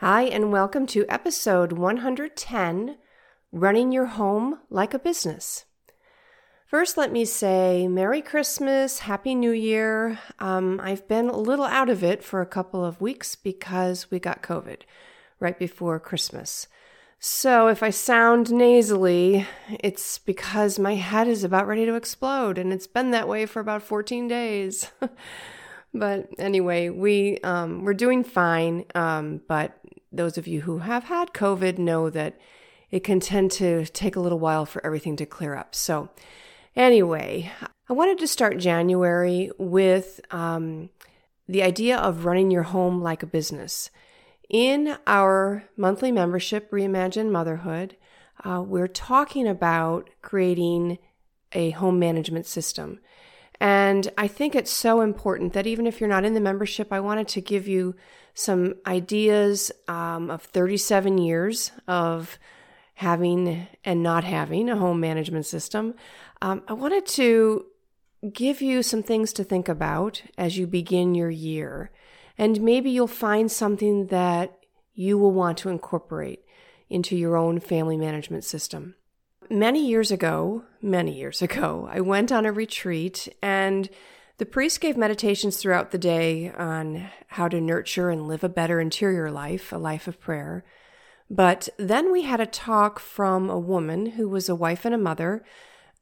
Hi, and welcome to episode 110 Running Your Home Like a Business. First, let me say Merry Christmas, Happy New Year. Um, I've been a little out of it for a couple of weeks because we got COVID right before Christmas. So if I sound nasally, it's because my head is about ready to explode, and it's been that way for about 14 days. but anyway, we um, we're doing fine. Um, but those of you who have had COVID know that it can tend to take a little while for everything to clear up. So Anyway, I wanted to start January with um, the idea of running your home like a business. In our monthly membership, Reimagine Motherhood, uh, we're talking about creating a home management system. And I think it's so important that even if you're not in the membership, I wanted to give you some ideas um, of 37 years of having and not having a home management system. Um, I wanted to give you some things to think about as you begin your year. And maybe you'll find something that you will want to incorporate into your own family management system. Many years ago, many years ago, I went on a retreat and the priest gave meditations throughout the day on how to nurture and live a better interior life, a life of prayer. But then we had a talk from a woman who was a wife and a mother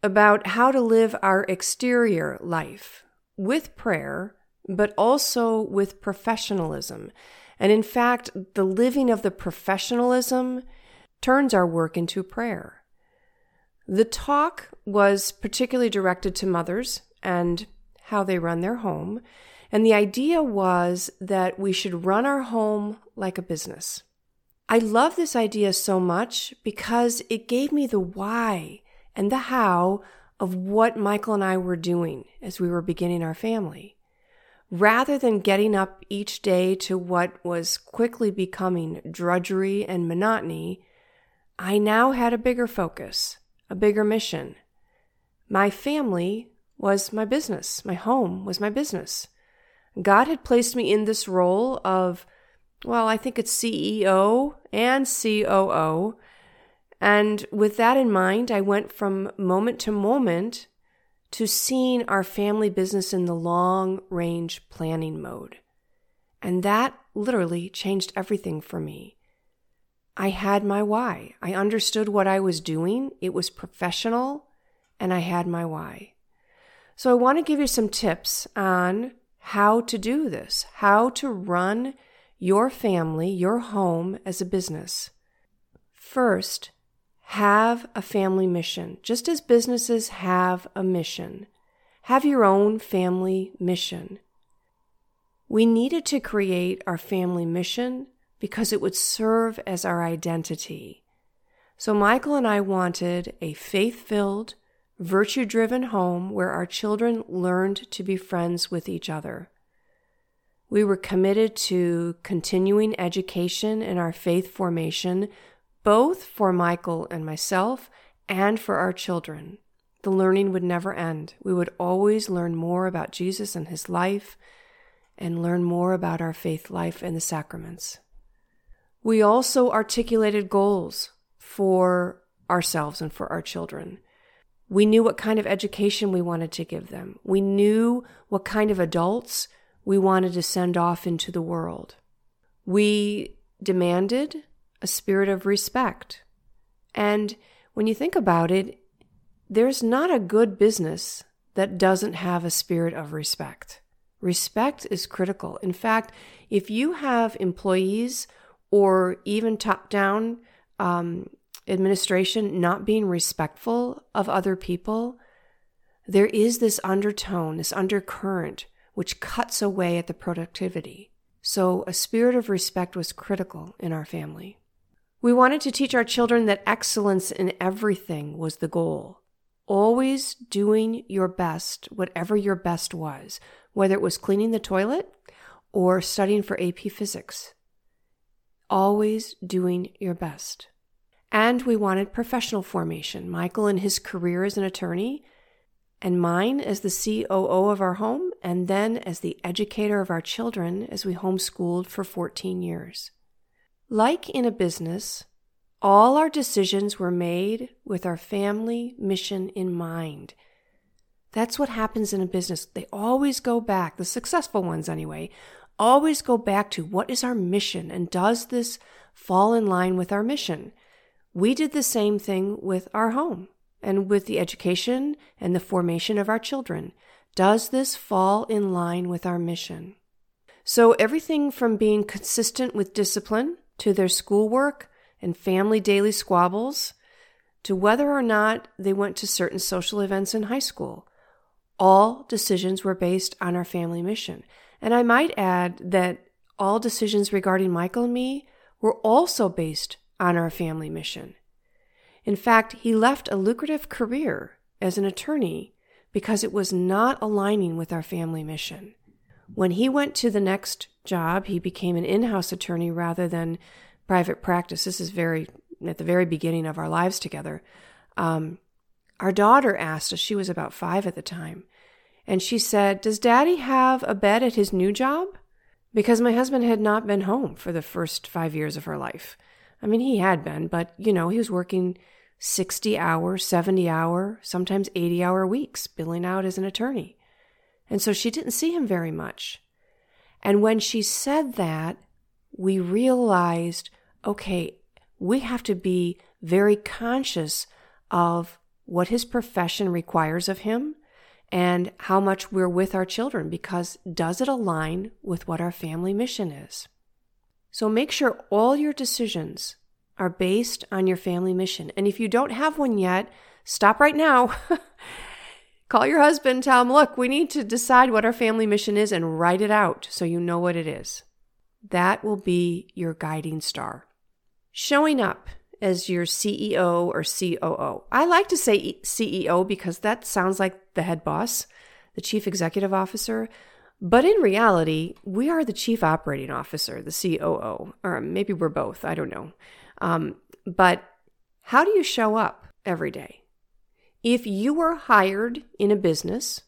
about how to live our exterior life with prayer, but also with professionalism. And in fact, the living of the professionalism turns our work into prayer. The talk was particularly directed to mothers and how they run their home. And the idea was that we should run our home like a business. I love this idea so much because it gave me the why and the how of what Michael and I were doing as we were beginning our family. Rather than getting up each day to what was quickly becoming drudgery and monotony, I now had a bigger focus, a bigger mission. My family was my business. My home was my business. God had placed me in this role of, well, I think it's CEO and COO and with that in mind, I went from moment to moment to seeing our family business in the long range planning mode. And that literally changed everything for me. I had my why. I understood what I was doing. It was professional, and I had my why. So I want to give you some tips on how to do this, how to run your family, your home as a business. First, have a family mission, just as businesses have a mission. Have your own family mission. We needed to create our family mission because it would serve as our identity. So, Michael and I wanted a faith filled, virtue driven home where our children learned to be friends with each other. We were committed to continuing education in our faith formation both for Michael and myself and for our children. The learning would never end. We would always learn more about Jesus and his life and learn more about our faith life and the sacraments. We also articulated goals for ourselves and for our children. We knew what kind of education we wanted to give them. We knew what kind of adults we wanted to send off into the world. We demanded a spirit of respect. And when you think about it, there's not a good business that doesn't have a spirit of respect. Respect is critical. In fact, if you have employees or even top down um, administration not being respectful of other people, there is this undertone, this undercurrent, which cuts away at the productivity. So, a spirit of respect was critical in our family. We wanted to teach our children that excellence in everything was the goal. Always doing your best, whatever your best was, whether it was cleaning the toilet or studying for AP Physics. Always doing your best. And we wanted professional formation. Michael in his career as an attorney, and mine as the COO of our home, and then as the educator of our children as we homeschooled for 14 years. Like in a business, all our decisions were made with our family mission in mind. That's what happens in a business. They always go back, the successful ones anyway, always go back to what is our mission and does this fall in line with our mission? We did the same thing with our home and with the education and the formation of our children. Does this fall in line with our mission? So, everything from being consistent with discipline to their schoolwork and family daily squabbles to whether or not they went to certain social events in high school, all decisions were based on our family mission. And I might add that all decisions regarding Michael and me were also based on our family mission. In fact, he left a lucrative career as an attorney because it was not aligning with our family mission. When he went to the next job, he became an in house attorney rather than private practice. This is very at the very beginning of our lives together. Um, our daughter asked us, she was about five at the time, and she said, Does daddy have a bed at his new job? Because my husband had not been home for the first five years of her life. I mean, he had been, but you know, he was working 60 hour, 70 hour, sometimes 80 hour weeks, billing out as an attorney. And so she didn't see him very much. And when she said that, we realized okay, we have to be very conscious of what his profession requires of him and how much we're with our children because does it align with what our family mission is? So make sure all your decisions are based on your family mission. And if you don't have one yet, stop right now. Call your husband, tell him, look, we need to decide what our family mission is and write it out so you know what it is. That will be your guiding star. Showing up as your CEO or COO. I like to say CEO because that sounds like the head boss, the chief executive officer. But in reality, we are the chief operating officer, the COO, or maybe we're both. I don't know. Um, but how do you show up every day? If you were hired in a business,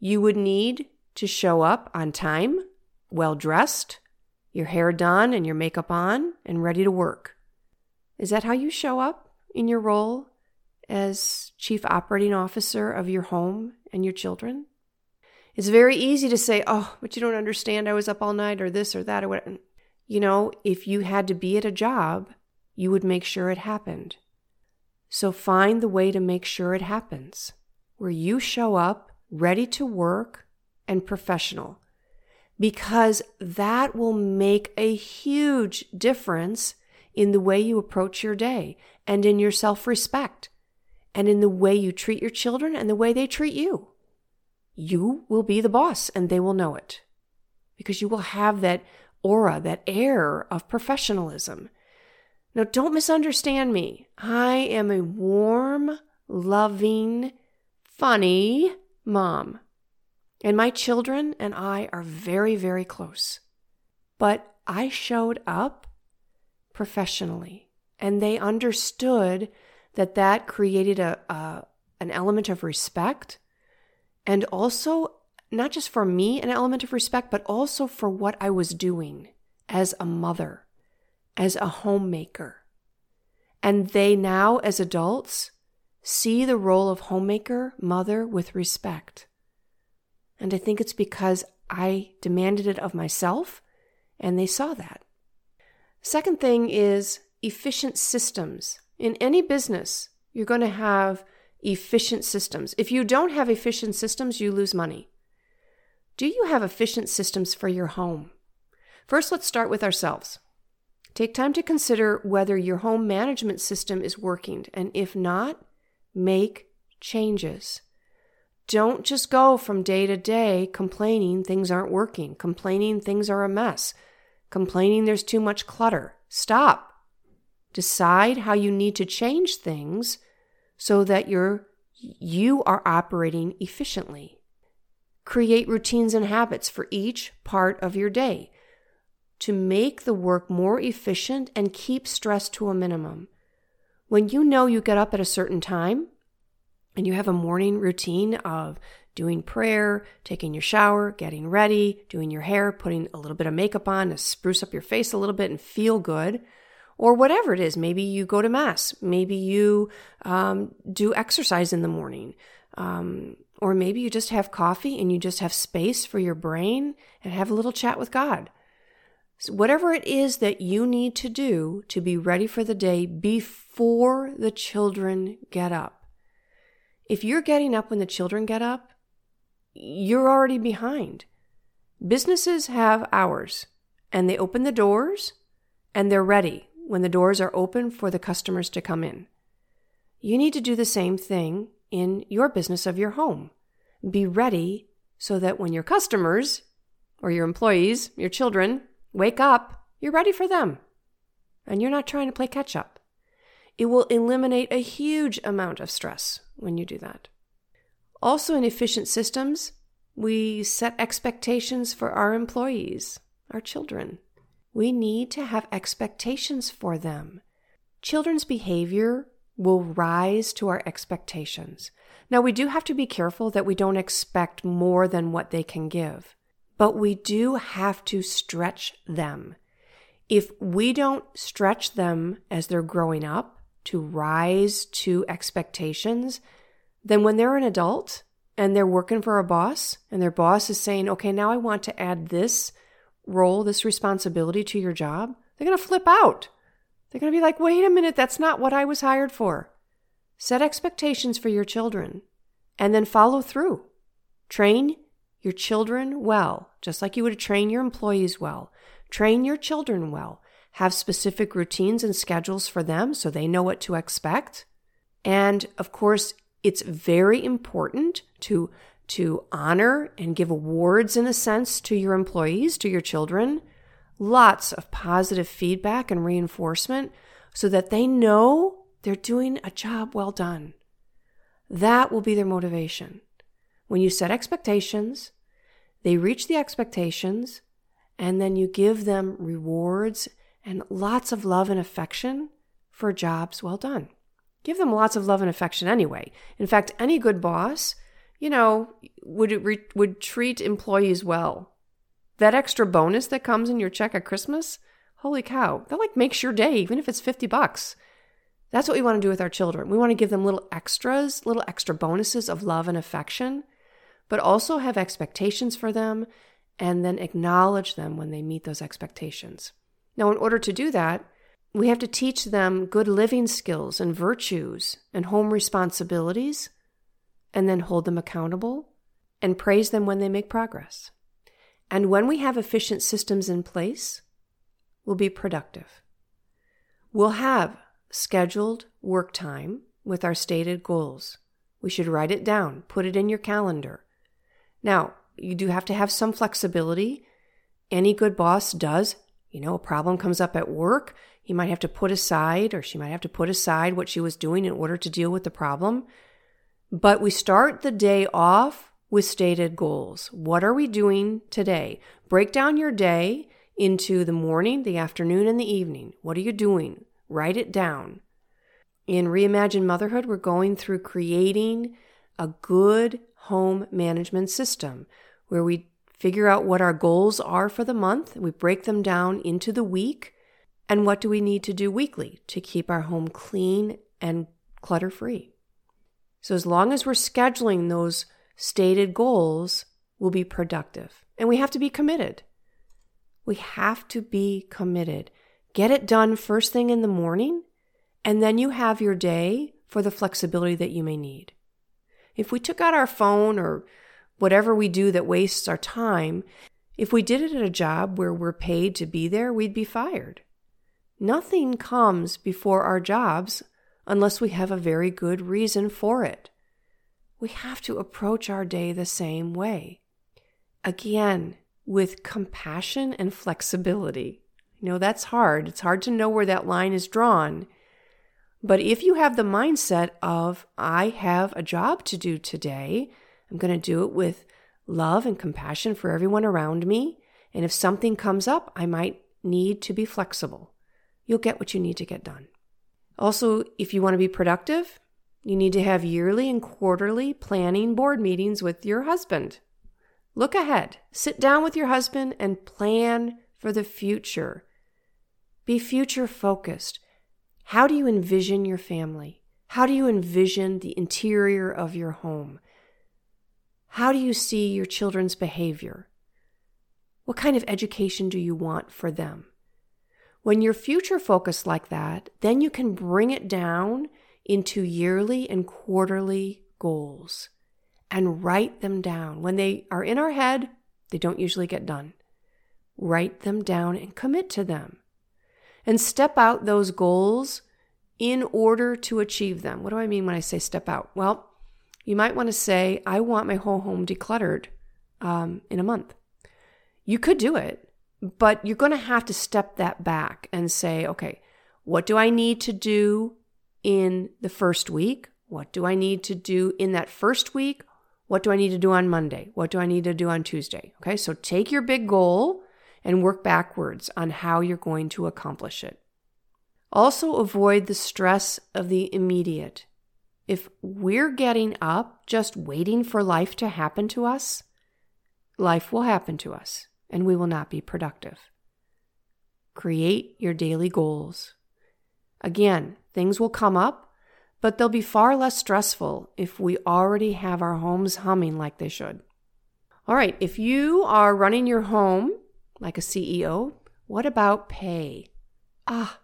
you would need to show up on time, well dressed, your hair done and your makeup on, and ready to work. Is that how you show up in your role as chief operating officer of your home and your children? It's very easy to say, oh, but you don't understand. I was up all night or this or that or what. You know, if you had to be at a job, you would make sure it happened. So find the way to make sure it happens, where you show up ready to work and professional, because that will make a huge difference in the way you approach your day and in your self respect and in the way you treat your children and the way they treat you. You will be the boss and they will know it because you will have that aura, that air of professionalism. Now, don't misunderstand me. I am a warm, loving, funny mom. And my children and I are very, very close. But I showed up professionally. And they understood that that created a, a, an element of respect and also not just for me an element of respect but also for what I was doing as a mother as a homemaker. And they now as adults see the role of homemaker mother with respect. And I think it's because I demanded it of myself and they saw that Second thing is efficient systems. In any business, you're going to have efficient systems. If you don't have efficient systems, you lose money. Do you have efficient systems for your home? First, let's start with ourselves. Take time to consider whether your home management system is working, and if not, make changes. Don't just go from day to day complaining things aren't working, complaining things are a mess, complaining there's too much clutter. Stop. Decide how you need to change things so that you're, you are operating efficiently. Create routines and habits for each part of your day to make the work more efficient and keep stress to a minimum. When you know you get up at a certain time and you have a morning routine of doing prayer, taking your shower, getting ready, doing your hair, putting a little bit of makeup on to spruce up your face a little bit and feel good, or whatever it is. Maybe you go to Mass, maybe you um, do exercise in the morning, um, or maybe you just have coffee and you just have space for your brain and have a little chat with God. So whatever it is that you need to do to be ready for the day before the children get up. If you're getting up when the children get up, you're already behind. Businesses have hours and they open the doors and they're ready when the doors are open for the customers to come in. You need to do the same thing in your business of your home. Be ready so that when your customers or your employees, your children, wake up, you're ready for them and you're not trying to play catch up. It will eliminate a huge amount of stress when you do that. Also, in efficient systems, we set expectations for our employees, our children. We need to have expectations for them. Children's behavior will rise to our expectations. Now, we do have to be careful that we don't expect more than what they can give, but we do have to stretch them. If we don't stretch them as they're growing up to rise to expectations, then when they're an adult and they're working for a boss and their boss is saying, okay, now I want to add this role, this responsibility to your job, they're going to flip out. They're going to be like, wait a minute, that's not what I was hired for. Set expectations for your children and then follow through. Train your children well, just like you would train your employees well. Train your children well. Have specific routines and schedules for them so they know what to expect. And of course, it's very important to to honor and give awards in a sense to your employees, to your children. Lots of positive feedback and reinforcement so that they know they're doing a job well done. That will be their motivation. When you set expectations, they reach the expectations, and then you give them rewards and lots of love and affection for jobs well done. Give them lots of love and affection anyway. In fact, any good boss, you know, would re- would treat employees well. That extra bonus that comes in your check at Christmas, holy cow, that like makes your day even if it's 50 bucks. That's what we want to do with our children. We want to give them little extras, little extra bonuses of love and affection, but also have expectations for them and then acknowledge them when they meet those expectations. Now, in order to do that, we have to teach them good living skills and virtues and home responsibilities, and then hold them accountable and praise them when they make progress. And when we have efficient systems in place, we'll be productive. We'll have scheduled work time with our stated goals. We should write it down, put it in your calendar. Now, you do have to have some flexibility. Any good boss does. You know, a problem comes up at work, he might have to put aside, or she might have to put aside what she was doing in order to deal with the problem. But we start the day off with stated goals. What are we doing today? Break down your day into the morning, the afternoon, and the evening. What are you doing? Write it down. In Reimagine Motherhood, we're going through creating a good home management system where we figure out what our goals are for the month. We break them down into the week and what do we need to do weekly to keep our home clean and clutter free? So, as long as we're scheduling those stated goals, we'll be productive. And we have to be committed. We have to be committed. Get it done first thing in the morning, and then you have your day for the flexibility that you may need. If we took out our phone or whatever we do that wastes our time, if we did it at a job where we're paid to be there, we'd be fired. Nothing comes before our jobs unless we have a very good reason for it. We have to approach our day the same way. Again, with compassion and flexibility. You know, that's hard. It's hard to know where that line is drawn. But if you have the mindset of, I have a job to do today, I'm going to do it with love and compassion for everyone around me. And if something comes up, I might need to be flexible. You'll get what you need to get done. Also, if you want to be productive, you need to have yearly and quarterly planning board meetings with your husband. Look ahead, sit down with your husband and plan for the future. Be future focused. How do you envision your family? How do you envision the interior of your home? How do you see your children's behavior? What kind of education do you want for them? When you're future focused like that, then you can bring it down into yearly and quarterly goals and write them down. When they are in our head, they don't usually get done. Write them down and commit to them. And step out those goals in order to achieve them. What do I mean when I say step out? Well, you might want to say, I want my whole home decluttered um, in a month. You could do it, but you're going to have to step that back and say, okay, what do I need to do in the first week? What do I need to do in that first week? What do I need to do on Monday? What do I need to do on Tuesday? Okay, so take your big goal and work backwards on how you're going to accomplish it. Also, avoid the stress of the immediate. If we're getting up just waiting for life to happen to us, life will happen to us and we will not be productive. Create your daily goals. Again, things will come up, but they'll be far less stressful if we already have our homes humming like they should. All right, if you are running your home like a CEO, what about pay? Ah,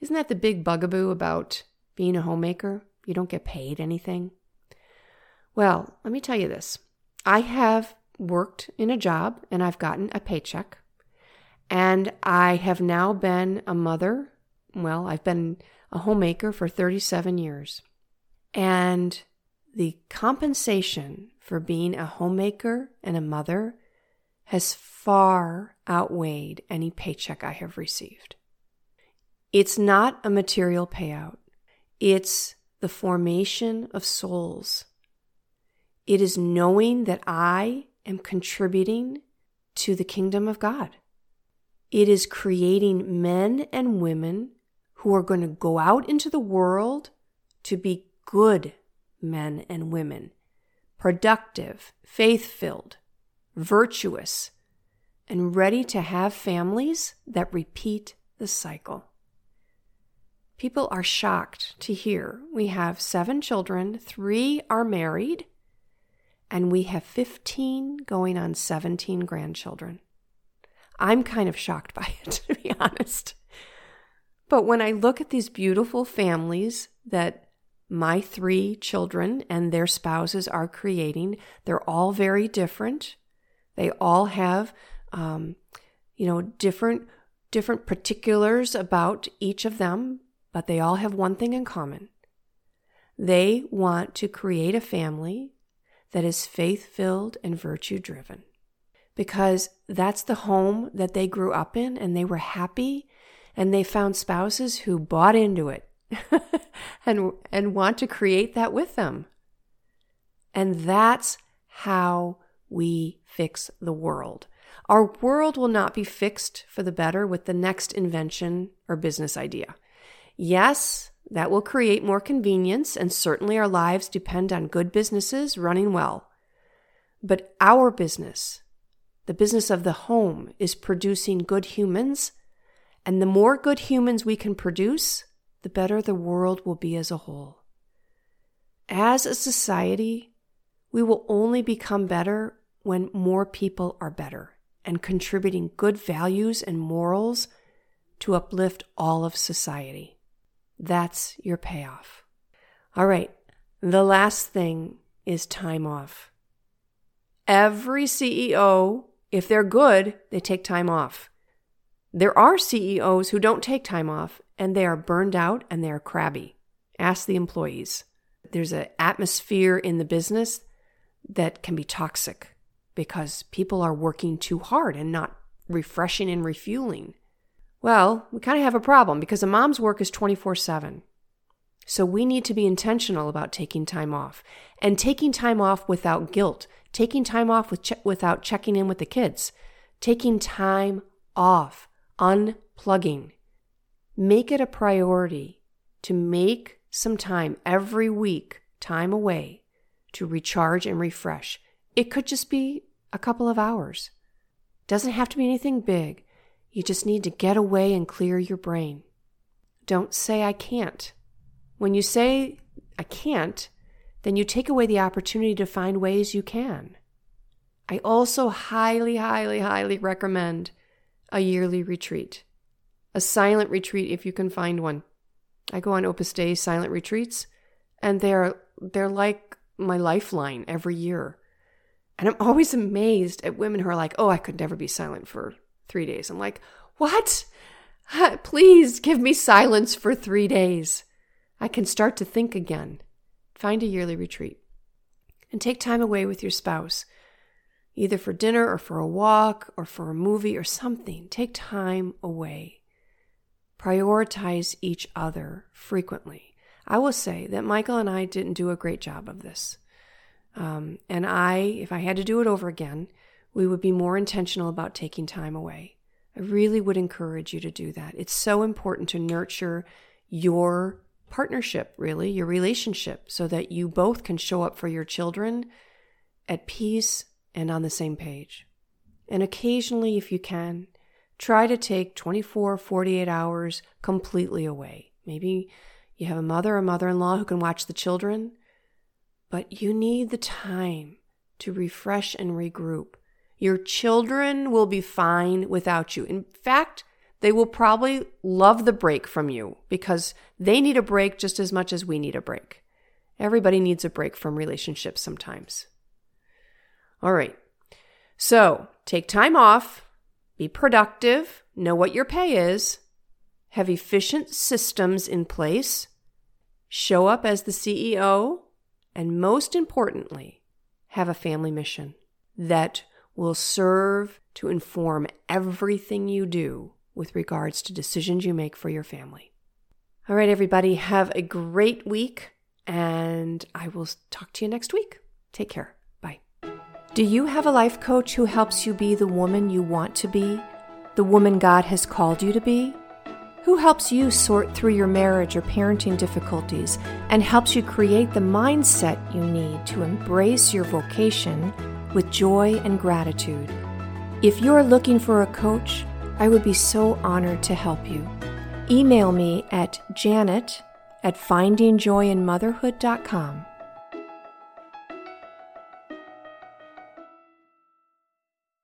isn't that the big bugaboo about being a homemaker? You don't get paid anything. Well, let me tell you this I have worked in a job and I've gotten a paycheck. And I have now been a mother. Well, I've been a homemaker for 37 years. And the compensation for being a homemaker and a mother has far outweighed any paycheck I have received. It's not a material payout, it's the formation of souls. It is knowing that I am contributing to the kingdom of God. It is creating men and women who are going to go out into the world to be good men and women, productive, faith filled, virtuous, and ready to have families that repeat the cycle. People are shocked to hear we have seven children, three are married, and we have 15 going on 17 grandchildren. I'm kind of shocked by it, to be honest. But when I look at these beautiful families that my three children and their spouses are creating, they're all very different. They all have, um, you know, different different particulars about each of them, but they all have one thing in common. They want to create a family that is faith filled and virtue driven. Because that's the home that they grew up in and they were happy and they found spouses who bought into it and, and want to create that with them. And that's how we fix the world. Our world will not be fixed for the better with the next invention or business idea. Yes, that will create more convenience, and certainly our lives depend on good businesses running well. But our business, the business of the home, is producing good humans, and the more good humans we can produce, the better the world will be as a whole. As a society, we will only become better when more people are better and contributing good values and morals to uplift all of society. That's your payoff. All right. The last thing is time off. Every CEO, if they're good, they take time off. There are CEOs who don't take time off and they are burned out and they are crabby. Ask the employees. There's an atmosphere in the business that can be toxic because people are working too hard and not refreshing and refueling. Well, we kind of have a problem because a mom's work is 24 7. So we need to be intentional about taking time off and taking time off without guilt, taking time off with che- without checking in with the kids, taking time off, unplugging. Make it a priority to make some time every week, time away to recharge and refresh. It could just be a couple of hours. Doesn't have to be anything big. You just need to get away and clear your brain. Don't say I can't. When you say I can't, then you take away the opportunity to find ways you can. I also highly, highly, highly recommend a yearly retreat, a silent retreat if you can find one. I go on Opus Dei silent retreats, and they're they're like my lifeline every year. And I'm always amazed at women who are like, "Oh, I could never be silent for three days." I'm like, "What? Please give me silence for three days." I can start to think again. Find a yearly retreat and take time away with your spouse, either for dinner or for a walk or for a movie or something. Take time away. Prioritize each other frequently. I will say that Michael and I didn't do a great job of this. Um, and I, if I had to do it over again, we would be more intentional about taking time away. I really would encourage you to do that. It's so important to nurture your partnership, really, your relationship, so that you both can show up for your children at peace and on the same page. And occasionally, if you can, try to take 24, 48 hours completely away. Maybe you have a mother or mother in law who can watch the children, but you need the time to refresh and regroup. Your children will be fine without you. In fact, they will probably love the break from you because they need a break just as much as we need a break. Everybody needs a break from relationships sometimes. All right. So take time off, be productive, know what your pay is, have efficient systems in place, show up as the CEO, and most importantly, have a family mission that will serve to inform everything you do with regards to decisions you make for your family. All right, everybody, have a great week, and I will talk to you next week. Take care. Bye. Do you have a life coach who helps you be the woman you want to be, the woman God has called you to be? Who helps you sort through your marriage or parenting difficulties and helps you create the mindset you need to embrace your vocation with joy and gratitude? If you're looking for a coach, I would be so honored to help you. Email me at janet at findingjoyinmotherhood.com